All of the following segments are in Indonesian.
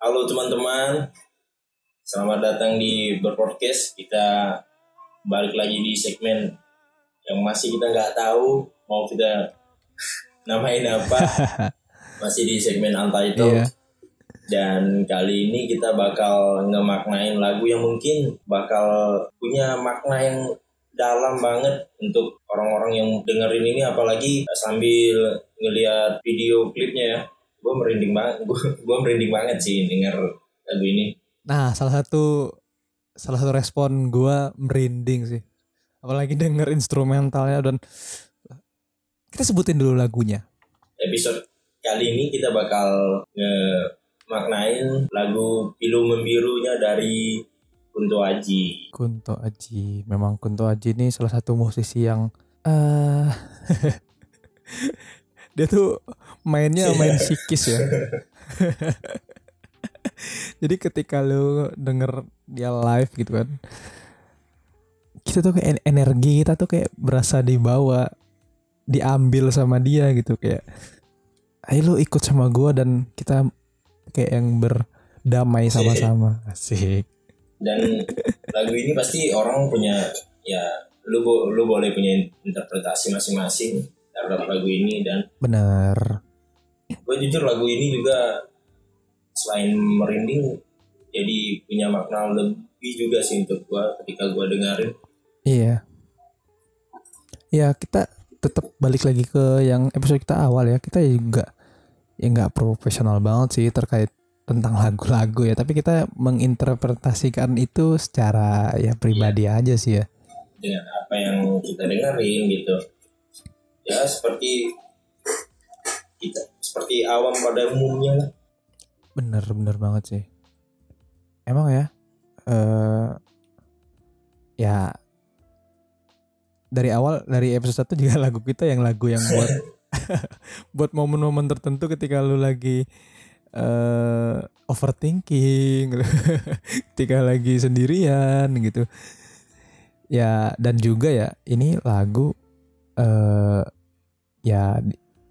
Halo teman-teman, selamat datang di Berpodcast. Kita balik lagi di segmen yang masih kita nggak tahu mau kita namain apa. Masih di segmen Untitled. Iya. Dan kali ini kita bakal ngemaknain lagu yang mungkin bakal punya makna yang dalam banget untuk orang-orang yang dengerin ini apalagi sambil ngelihat video klipnya ya gue merinding banget gue merinding banget sih denger lagu ini Nah, salah satu salah satu respon gua merinding sih. Apalagi denger instrumentalnya dan kita sebutin dulu lagunya. episode kali ini kita bakal ngemaknain lagu Pilu Membirunya dari Kunto Aji Kunto Aji. Memang Kunto Aji ini salah satu musisi yang eh dia tuh mainnya main psikis ya. Jadi ketika lu denger dia live gitu kan. Kita tuh kayak energi kita tuh kayak berasa dibawa diambil sama dia gitu. Kayak ayo lu ikut sama gua dan kita kayak yang berdamai sama-sama. Asik. Dan lagu ini pasti orang punya ya lu lu boleh punya interpretasi masing-masing terhadap lagu ini dan bener gue jujur lagu ini juga selain merinding jadi punya makna lebih juga sih untuk gue ketika gue dengerin Iya. Ya kita tetap balik lagi ke yang episode kita awal ya. Kita juga ya nggak profesional banget sih terkait tentang lagu-lagu ya. Tapi kita menginterpretasikan itu secara ya pribadi aja sih ya. dengan apa yang kita dengerin gitu ya seperti kita seperti awam pada umumnya. Bener bener banget sih. Emang ya. eh ya dari awal dari episode 1 juga lagu kita yang lagu yang buat buat momen-momen tertentu ketika lu lagi eh overthinking ketika lagi sendirian gitu ya dan juga ya ini lagu eh ya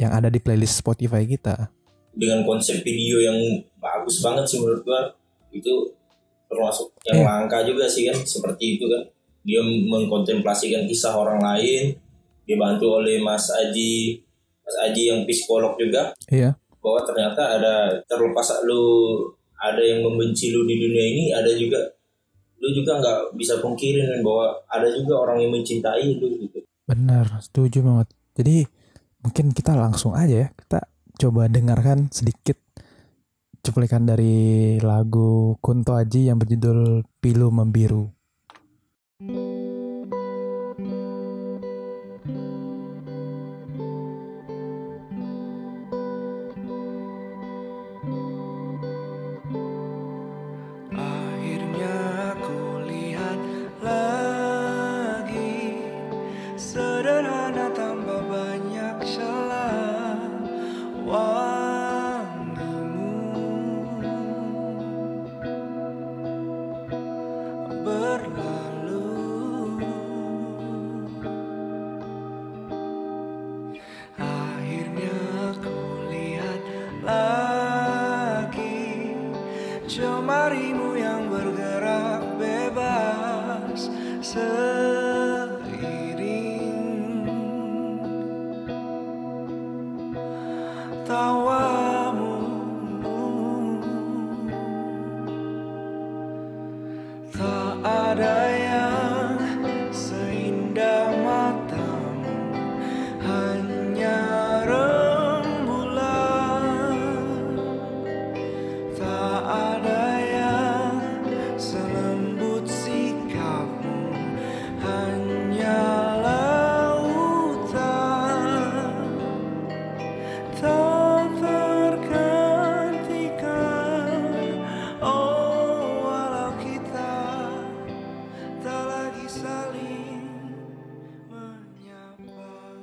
yang ada di playlist Spotify kita. Dengan konsep video yang bagus banget sih menurut gua. Itu termasuk yang Iya. langka juga sih kan seperti itu kan. Dia mengkontemplasikan kisah orang lain dibantu oleh Mas Aji Mas Aji yang psikolog juga. Iya. Bahwa ternyata ada terlepas lu ada yang membenci lu di dunia ini ada juga lu juga nggak bisa pungkirin bahwa ada juga orang yang mencintai lu gitu. Benar, setuju banget. Jadi mungkin kita langsung aja ya, kita coba dengarkan sedikit cuplikan dari lagu Kunto Aji yang berjudul Pilu Membiru. tertawa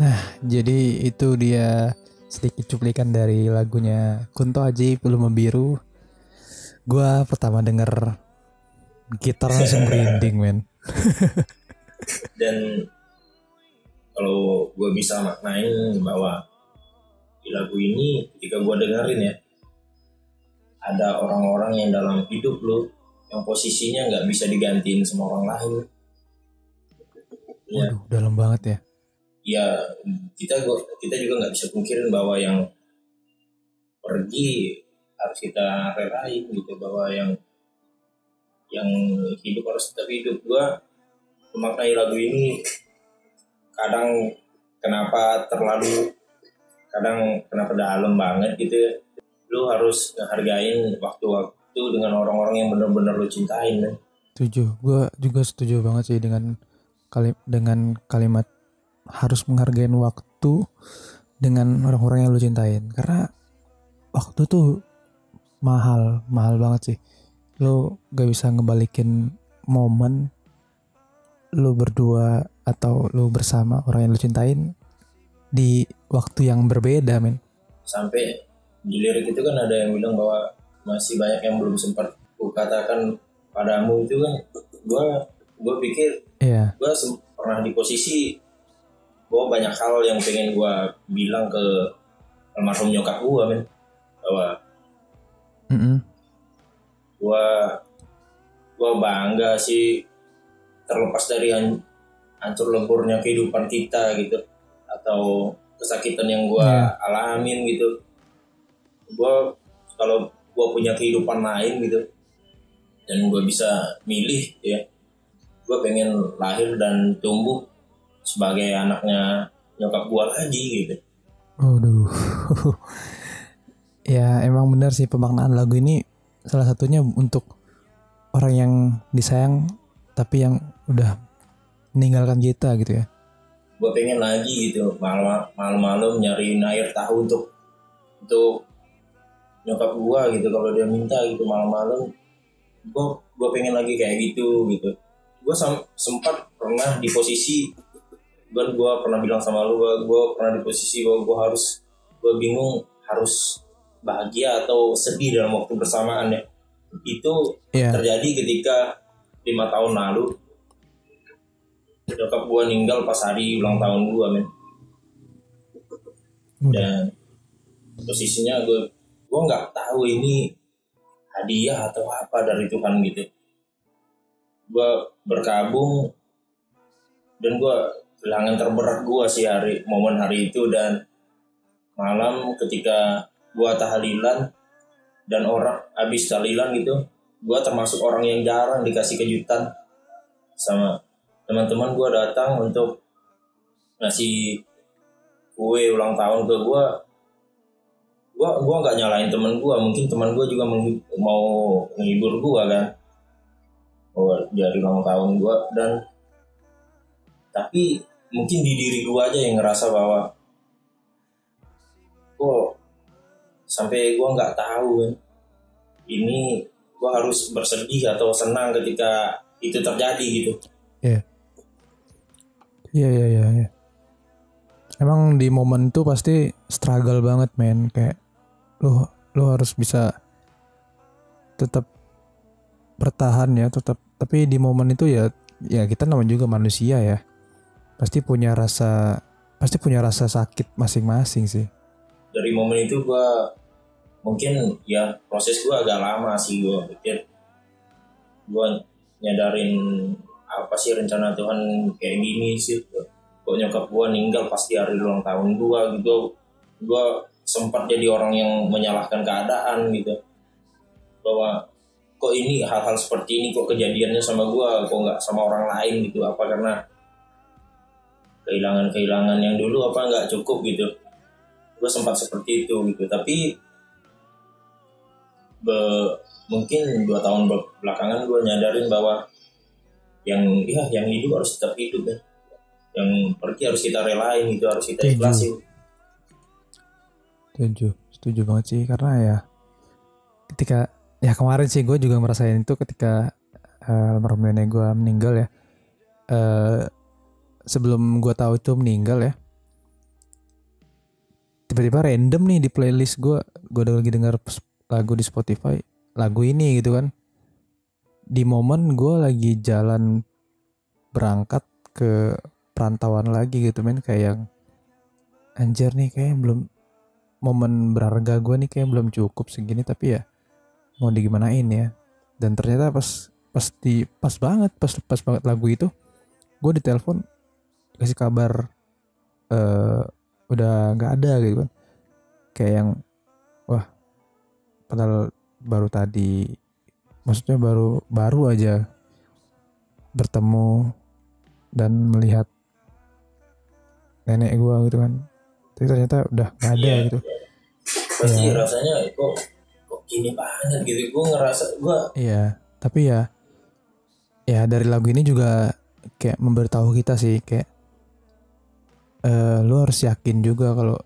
Nah, jadi itu dia sedikit cuplikan dari lagunya Kunto Aji Pilu Membiru. Gua pertama denger gitar langsung merinding, men. dan kalau gue bisa maknain bahwa di lagu ini ketika gue dengerin ya ada orang-orang yang dalam hidup lu yang posisinya nggak bisa digantiin sama orang lain ya Waduh, dalam banget ya. Ya kita kita juga nggak bisa pungkirin bahwa yang pergi harus kita relain gitu bahwa yang yang hidup harus tetap hidup. Gua memaknai lagu ini kadang kenapa terlalu kadang kenapa dalam banget gitu ya. Lu harus ngehargain waktu-waktu dengan orang-orang yang benar-benar lu cintain kan? Setuju. Gue juga setuju banget sih dengan kali dengan kalimat harus menghargai waktu dengan orang-orang yang lu cintain. Karena waktu tuh mahal, mahal banget sih. Lu gak bisa ngebalikin momen lu berdua atau lu bersama orang yang lu cintain di waktu yang berbeda, men. sampai di lirik itu kan ada yang bilang bahwa masih banyak yang belum sempat ku katakan padamu itu kan gua gua pikir gua sem- pernah di posisi bahwa banyak hal yang pengen gua bilang ke almarhum nyokap gua men. Bahwa Mm-mm. gua gua bangga sih terlepas dari han- hancur leburnya kehidupan kita gitu atau kesakitan yang gua alamin gitu. Gua kalau gua punya kehidupan lain gitu dan gua bisa milih ya gua pengen lahir dan tumbuh sebagai anaknya nyokap gua lagi gitu Waduh. ya emang benar sih pemaknaan lagu ini salah satunya untuk orang yang disayang tapi yang udah meninggalkan kita gitu ya. gue pengen lagi gitu malam malam nyariin air tahu untuk untuk nyokap gua gitu kalau dia minta gitu malam-malam gue gue pengen lagi kayak gitu gitu gue sempat pernah di posisi kan gue pernah bilang sama lu gue pernah di posisi bahwa gue harus gue bingung harus bahagia atau sedih dalam waktu bersamaan ya. Itu Iya. terjadi ketika lima tahun lalu nyokap gua meninggal pas hari ulang tahun gua men. Dan posisinya gue gue nggak tahu ini hadiah atau apa dari Tuhan gitu. Gue berkabung dan gue kehilangan terberat gue sih hari momen hari itu dan malam ketika gue tahlilan dan orang habis tahlilan gitu gue termasuk orang yang jarang dikasih kejutan sama teman-teman gue datang untuk ngasih kue ulang tahun ke gue gue gua nggak nyalain teman gue mungkin teman gue juga mau menghibur gue kan. Oh dari ulang tahun gue dan tapi mungkin di diri gue aja yang ngerasa bahwa kok sampai gue nggak tahu kan ini gue harus bersedih atau senang ketika itu terjadi gitu Iya iya iya. iya. Emang di momen itu pasti struggle banget men kayak lu lu harus bisa tetap bertahan ya tetap tapi di momen itu ya ya kita namanya juga manusia ya pasti punya rasa pasti punya rasa sakit masing-masing sih. Dari momen itu gue mungkin ya proses gue agak lama sih gue pikir. Gue nyadarin apa sih rencana Tuhan kayak gini sih. Kok nyokap gue ninggal pas di hari ulang tahun gue gitu. Gue sempat jadi orang yang menyalahkan keadaan gitu. Bahwa kok ini hal-hal seperti ini kok kejadiannya sama gue kok nggak sama orang lain gitu. Apa karena kehilangan-kehilangan yang dulu apa nggak cukup gitu. Gue sempat seperti itu gitu. Tapi be- mungkin dua tahun be- belakangan gue nyadarin bahwa yang ya yang hidup harus tetap hidup ya. Yang pergi harus kita relain gitu harus kita ikhlasin. Setuju setuju banget sih. Karena ya ketika ya kemarin sih gue juga merasain itu ketika uh, almarhum nenek gue meninggal ya. Eh sebelum gue tahu itu meninggal ya. Tiba-tiba random nih di playlist gue gue lagi denger lagu di Spotify lagu ini gitu kan. Di momen gue lagi jalan berangkat ke perantauan lagi gitu men kayak yang anjir nih kayak belum momen berharga gue nih kayak belum cukup segini tapi ya mau digimanain ya. Dan ternyata pas pas di pas banget pas pas banget lagu itu gue ditelepon kasih kabar eh udah nggak ada gitu kan kayak yang wah padahal baru tadi maksudnya baru baru aja bertemu dan melihat nenek gua gitu kan tapi ternyata udah nggak ada Iya. gitu pasti Iya. rasanya kok kok gini banget gitu gue ngerasa gue iya tapi ya ya dari lagu ini juga kayak memberitahu kita sih kayak eh lu harus yakin juga kalau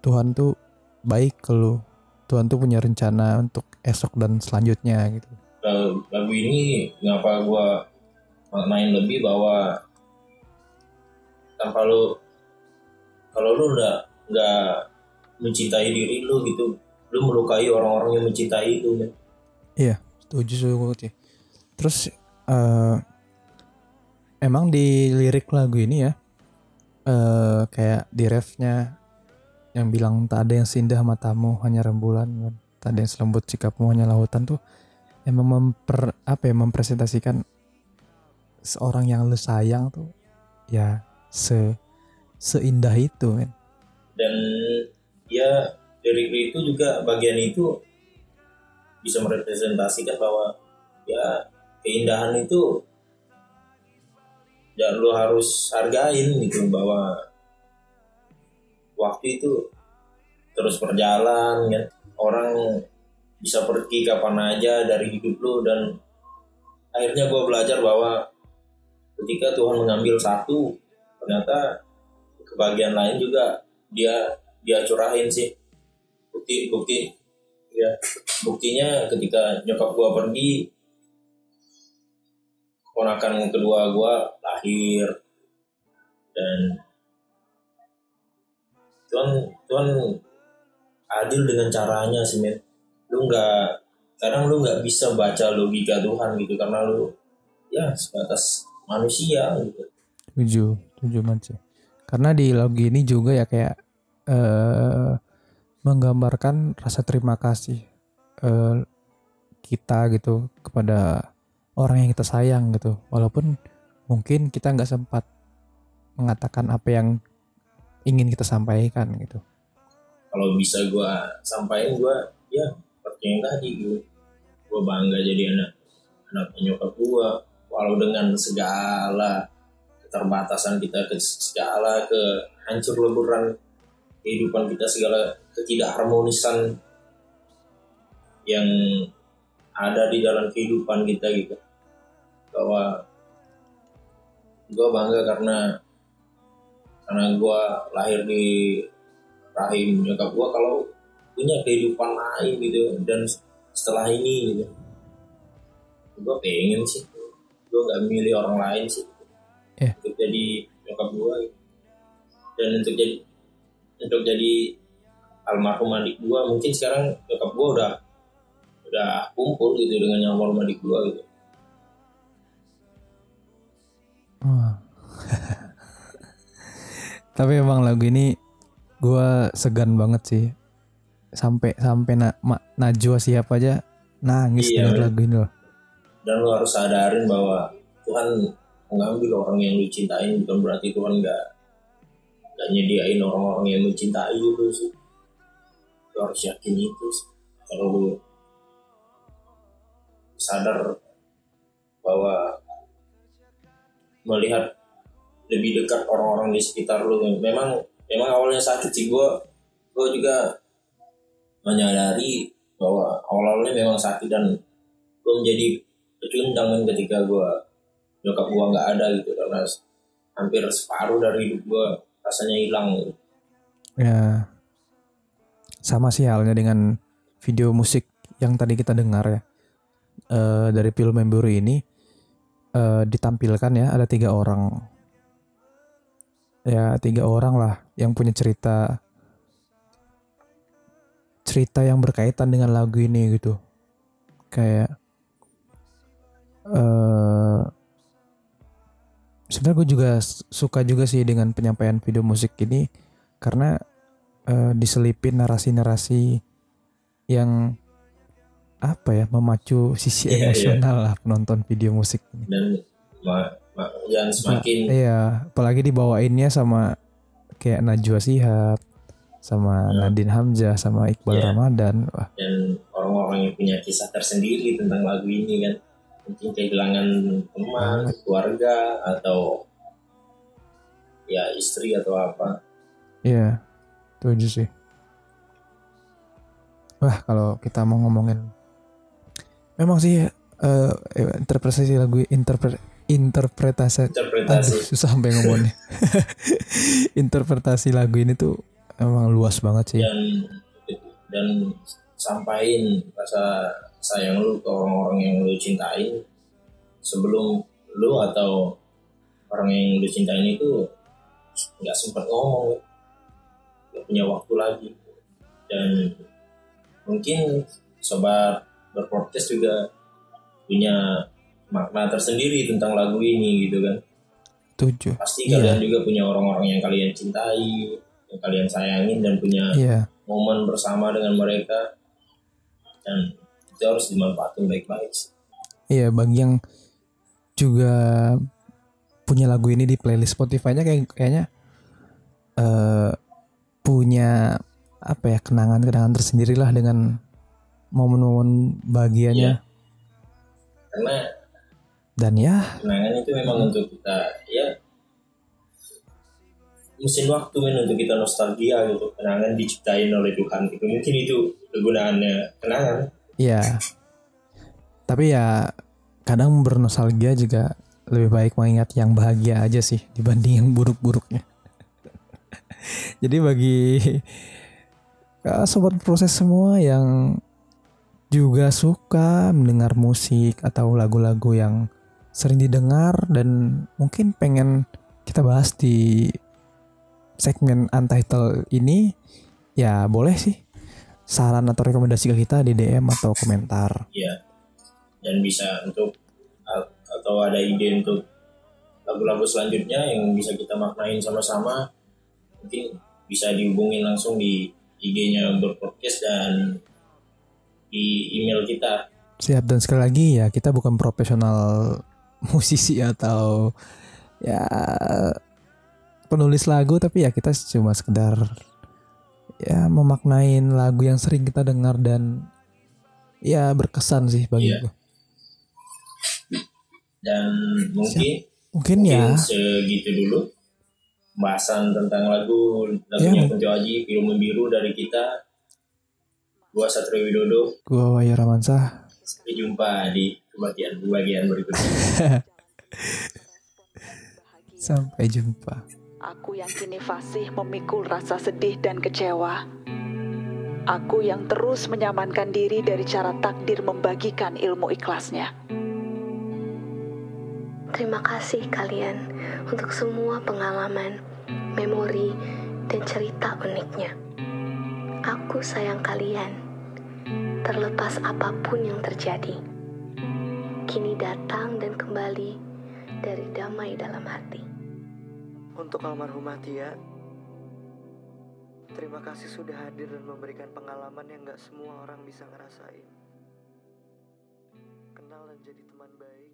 Tuhan tuh baik ke lu. Tuhan tuh punya rencana untuk esok dan selanjutnya gitu. Lagu, lagu ini ngapa gue main lebih bahwa tanpa lu kalau lu udah nggak mencintai diri lu gitu lu melukai orang-orang yang mencintai itu men. setuju setuju sih terus eh emang di lirik lagu ini ya eh kayak di refnya yang bilang tak ada yang sindah matamu hanya rembulan. Kan tak ada yang selembut sikapmu hanya lautan tuh. Emang memper apa ya mempresentasikan seorang yang lu sayang tuh ya se seindah itu men. Dan ya lirik itu juga bagian itu bisa merepresentasikan bahwa ya keindahan itu ya lu harus hargain gitu bahwa waktu itu terus berjalan kan orang bisa pergi kapan aja dari hidup lu dan akhirnya gue belajar bahwa ketika Tuhan mengambil satu ternyata kebahagiaan lain juga dia dia curahin sih. Bukti bukti ya. Buktinya ketika nyokap gua pergi keponakan kedua gua lahir. Dan Tuhan Tuhan adil dengan caranya sih men lu nggak kadang lu nggak bisa baca logika Tuhan gitu karena lu ya sebatas manusia gitu. Setuju banget sih. Karena di lagu ini juga ya kayak eh menggambarkan rasa terima kasih eh kita gitu kepada orang yang kita sayang gitu. Walaupun mungkin kita nggak sempat mengatakan apa yang ingin kita sampaikan gitu. kalau bisa gua sampaikan gua ya seperti yang tadi gue gue bangga jadi anak anak nyokap gua walau dengan segala keterbatasan kita ke segala ke hancur leburan kehidupan kita segala ketidakharmonisan yang ada di dalam kehidupan kita gitu bahwa gue bangga karena karena gue lahir di rahim nyokap gue kalau punya kehidupan lain gitu dan setelah ini gitu gue pengen sih gue nggak milih orang lain sih Iya. untuk jadi nyokap gue gitu. dan untuk jadi untuk jadi almarhum adik gue mungkin sekarang nyokap gue udah udah kumpul gitu dengan almarhum adik gue gitu Tapi emang lagu ini gua segan banget sih. Sampai sampai na, ma, Najwa siapa aja nangis Iya, denger men. lagu ini loh. dan lu harus sadarin bahwa Tuhan mengambil orang yang lu cintain bukan berarti Tuhan nggak nggak nyediain orang-orang yang lu cintai gitu sih lu harus yakin itu sih. kalau lu sadar bahwa melihat lebih dekat orang-orang di sekitar lu memang memang awalnya sakit sih gue gue juga menyadari bahwa awal-awalnya memang sakit dan gue menjadi pecundang ketika gue nyokap gue nggak ada gitu karena hampir separuh dari hidup gue rasanya hilang gitu. Ya. Sama sih halnya dengan video musik yang tadi kita dengar ya. Eh dari film Memburi ini eh ditampilkan ya ada tiga orang. Ya tiga orang lah yang punya cerita cerita yang berkaitan dengan lagu ini gitu. Kayak eh sebenarnya gue juga suka juga sih dengan penyampaian video musik ini karena eh, diselipin narasi-narasi yang apa ya memacu sisi Iya, iya. emosional lah penonton video musik ini. dan yang semakin Iya, apalagi dibawainnya sama kayak Najwa Shihab, sama Hmm. Nadine Hamzah, sama Iqbal Iya. Ramadan. Wah, dan orang-orang yang punya kisah tersendiri tentang lagu ini kan mungkin kehilangan teman, keluarga atau ya istri atau apa iya, setuju sih. Wah, kalau kita mau ngomongin, memang sih eh, interpretasi lagu interpre, interpretasi. Interpretasi. Aduh, susah sampai ngomongnya. Interpretasi lagu ini tuh emang luas banget sih. dan dan sampaikan rasa sayang lu ke orang-orang yang lu cintain. Sebelum lu atau orang yang lu cintain itu nggak sempat ngomong. Nggak punya waktu lagi. Dan mungkin sobat berpodcast juga punya makna tersendiri tentang lagu ini gitu kan. Tujuh. pasti Iya. kalian juga punya orang-orang yang kalian cintai yang kalian sayangin dan punya Iya, momen bersama dengan mereka. Dan itu harus dimanfaatkan baik-baik iya bagi yang juga punya lagu ini di playlist Spotify-nya kayak kayaknya eh punya apa ya kenangan-kenangan tersendiri lah dengan momen-momen bahagianya. Karena dan ya kenangan itu memang untuk kita ya mesin waktu men untuk kita nostalgia gitu kenangan diciptain oleh Tuhan gitu. Mungkin itu kegunaannya kenangan. Ya tapi ya kadang bernostalgia juga lebih baik mengingat yang bahagia aja sih dibanding yang buruk-buruknya. Jadi bagi ya, sobat proses semua yang juga suka mendengar musik atau lagu-lagu yang sering didengar dan mungkin pengen kita bahas di segmen untitled ini ya boleh sih. Saran atau rekomendasi ke kita di DM atau komentar. Ya dan bisa untuk a- atau ada ide untuk lagu-lagu selanjutnya yang bisa kita maknain sama-sama mungkin bisa dihubungin langsung di IG-nya berpodcast dan di email kita. Siap dan sekali lagi ya kita bukan profesional musisi atau ya penulis lagu tapi ya kita cuma sekedar ya memaknain lagu yang sering kita dengar dan ya berkesan sih bagi gue. dan mungkin Mungkin ya. mungkin segitu dulu pembahasan tentang lagu lagunya Iya. Kunto Aji film biru dari kita. Gua Satrio Widodo. Gue Wahyu Ramansyah sampai jumpa di kebagian bagian berikutnya sampai jumpa. Aku yang kini fasih memikul rasa sedih dan kecewa. Aku yang terus menyamankan diri dari cara takdir membagikan ilmu ikhlasnya. Terima kasih kalian untuk semua pengalaman, memori, dan cerita uniknya. Aku sayang kalian, terlepas apa pun yang terjadi. Kini datang dan kembali dari damai dalam hati. Untuk almarhumah Tia, terima kasih sudah hadir dan memberikan pengalaman yang gak semua orang bisa ngerasain. Kenal dan jadi teman baik,